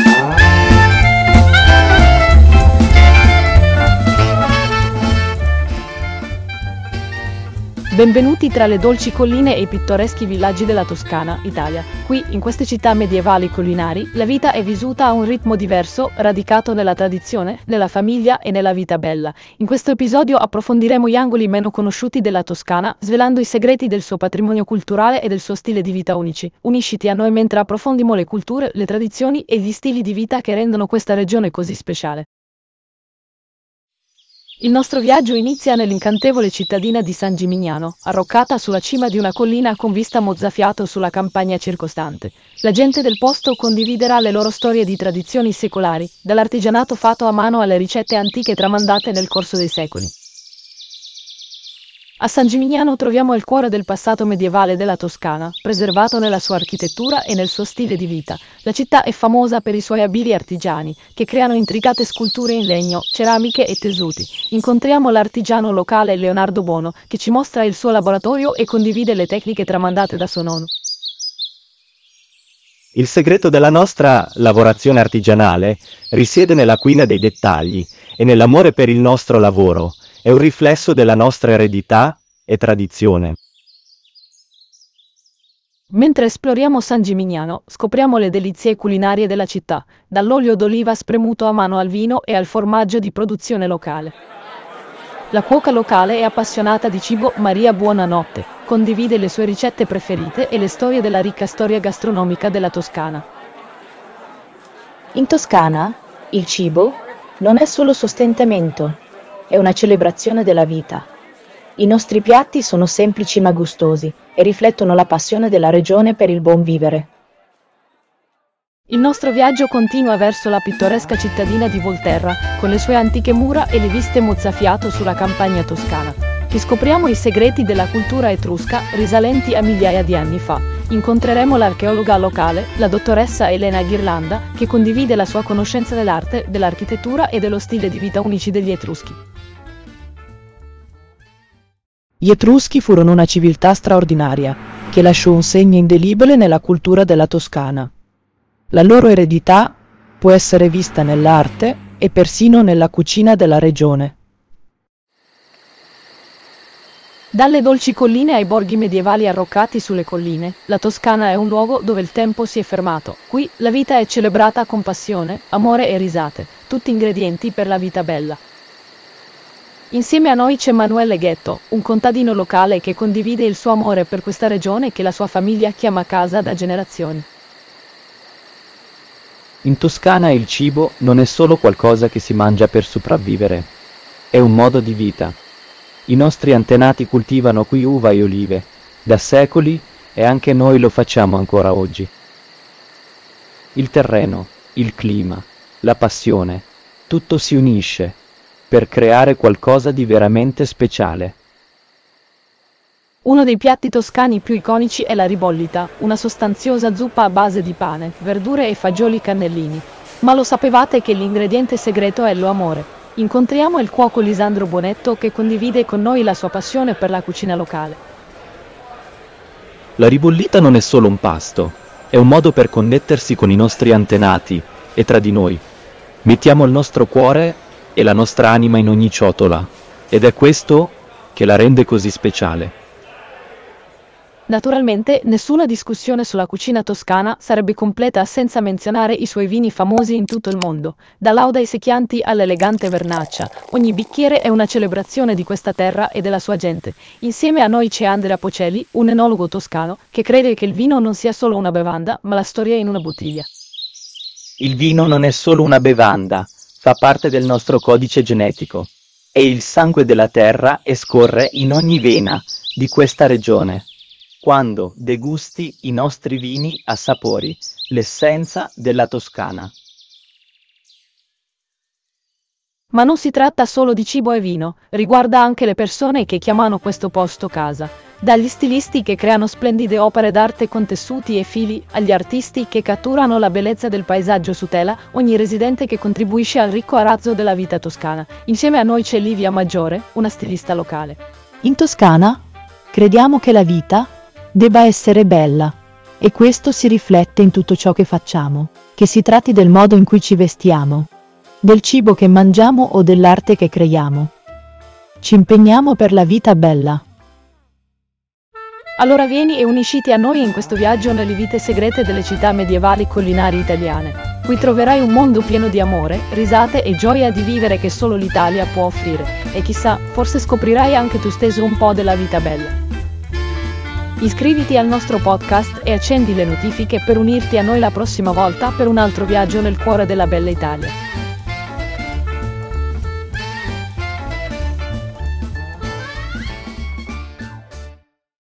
Oh. Benvenuti tra le dolci colline e i pittoreschi villaggi della Toscana, Italia. Qui, in queste città medievali collinari, la vita è vissuta a un ritmo diverso, radicato nella tradizione, nella famiglia e nella vita bella. In questo episodio approfondiremo gli angoli meno conosciuti della Toscana, svelando i segreti del suo patrimonio culturale e del suo stile di vita unici. Unisciti a noi mentre approfondiamo le culture, le tradizioni e gli stili di vita che rendono questa regione così speciale. Il nostro viaggio inizia nell'incantevole cittadina di San Gimignano, arroccata sulla cima di una collina con vista mozzafiato sulla campagna circostante. La gente del posto condividerà le loro storie di tradizioni secolari, dall'artigianato fatto a mano alle ricette antiche tramandate nel corso dei secoli. A San Gimignano troviamo il cuore del passato medievale della Toscana, preservato nella sua architettura e nel suo stile di vita. La città è famosa per i suoi abili artigiani, che creano intricate sculture in legno, ceramiche e tessuti. Incontriamo l'artigiano locale Leonardo Bono, che ci mostra il suo laboratorio e condivide le tecniche tramandate da suo nonno. Il segreto della nostra lavorazione artigianale risiede nella cuina dei dettagli e nell'amore per il nostro lavoro è un riflesso della nostra eredità e tradizione. Mentre esploriamo San Gimignano, scopriamo le delizie culinarie della città, dall'olio d'oliva spremuto a mano al vino e al formaggio di produzione locale. La cuoca locale è appassionata di cibo Maria Buonanotte, condivide le sue ricette preferite e le storie della ricca storia gastronomica della Toscana. In Toscana, il cibo non è solo sostentamento, è una celebrazione della vita. I nostri piatti sono semplici ma gustosi e riflettono la passione della regione per il buon vivere. Il nostro viaggio continua verso la pittoresca cittadina di Volterra, con le sue antiche mura e le viste mozzafiato sulla campagna toscana. Riscopriamo i segreti della cultura etrusca risalenti a migliaia di anni fa. Incontreremo l'archeologa locale, la dottoressa Elena Ghirlanda, che condivide la sua conoscenza dell'arte, dell'architettura e dello stile di vita unici degli Etruschi. Gli Etruschi furono una civiltà straordinaria, che lasciò un segno indelibile nella cultura della Toscana. La loro eredità può essere vista nell'arte e persino nella cucina della regione. Dalle dolci colline ai borghi medievali arroccati sulle colline, la Toscana è un luogo dove il tempo si è fermato. Qui la vita è celebrata con passione, amore e risate, tutti ingredienti per la vita bella. Insieme a noi c'è Manuele Ghetto, un contadino locale che condivide il suo amore per questa regione che la sua famiglia chiama casa da generazioni. In Toscana il cibo non è solo qualcosa che si mangia per sopravvivere, è un modo di vita. I nostri antenati coltivano qui uva e olive, da secoli e anche noi lo facciamo ancora oggi. Il terreno, il clima, la passione, tutto si unisce per creare qualcosa di veramente speciale. Uno dei piatti toscani più iconici è la ribollita, una sostanziosa zuppa a base di pane, verdure e fagioli cannellini. Ma lo sapevate che l'ingrediente segreto è l'amore? Incontriamo il cuoco Lisandro Bonetto che condivide con noi la sua passione per la cucina locale. La ribollita non è solo un pasto, è un modo per connettersi con i nostri antenati e tra di noi. Mettiamo il nostro cuore e la nostra anima in ogni ciotola, ed è questo che la rende così speciale. Naturalmente, nessuna discussione sulla cucina toscana sarebbe completa senza menzionare i suoi vini famosi in tutto il mondo, da lauda ai secchianti all'elegante vernaccia. Ogni bicchiere è una celebrazione di questa terra e della sua gente. Insieme a noi c'è Andrea Pocelli, un enologo toscano, che crede che il vino non sia solo una bevanda, ma la storia in una bottiglia. Il vino non è solo una bevanda, fa parte del nostro codice genetico. È il sangue della terra e scorre in ogni vena di questa regione. Quando degusti i nostri vini assapori l'essenza della Toscana. Ma non si tratta solo di cibo e vino, riguarda anche le persone che chiamano questo posto casa. Dagli stilisti che creano splendide opere d'arte con tessuti e fili, agli artisti che catturano la bellezza del paesaggio su tela, ogni residente che contribuisce al ricco arazzo della vita toscana. Insieme a noi c'è Livia Maggiore, una stilista locale. In Toscana crediamo che la vita debba essere bella, E questo si riflette in tutto ciò che facciamo, che si tratti del modo in cui ci vestiamo, del cibo che mangiamo o dell'arte che creiamo. Ci impegniamo per la vita bella. Allora vieni e unisciti a noi in questo viaggio nelle vite segrete delle città medievali collinari italiane. Qui troverai un mondo pieno di amore, risate e gioia di vivere che solo l'Italia può offrire. E chissà, forse scoprirai anche tu stesso un po' della vita bella. Iscriviti al nostro podcast e accendi le notifiche per unirti a noi la prossima volta per un altro viaggio nel cuore della bella Italia.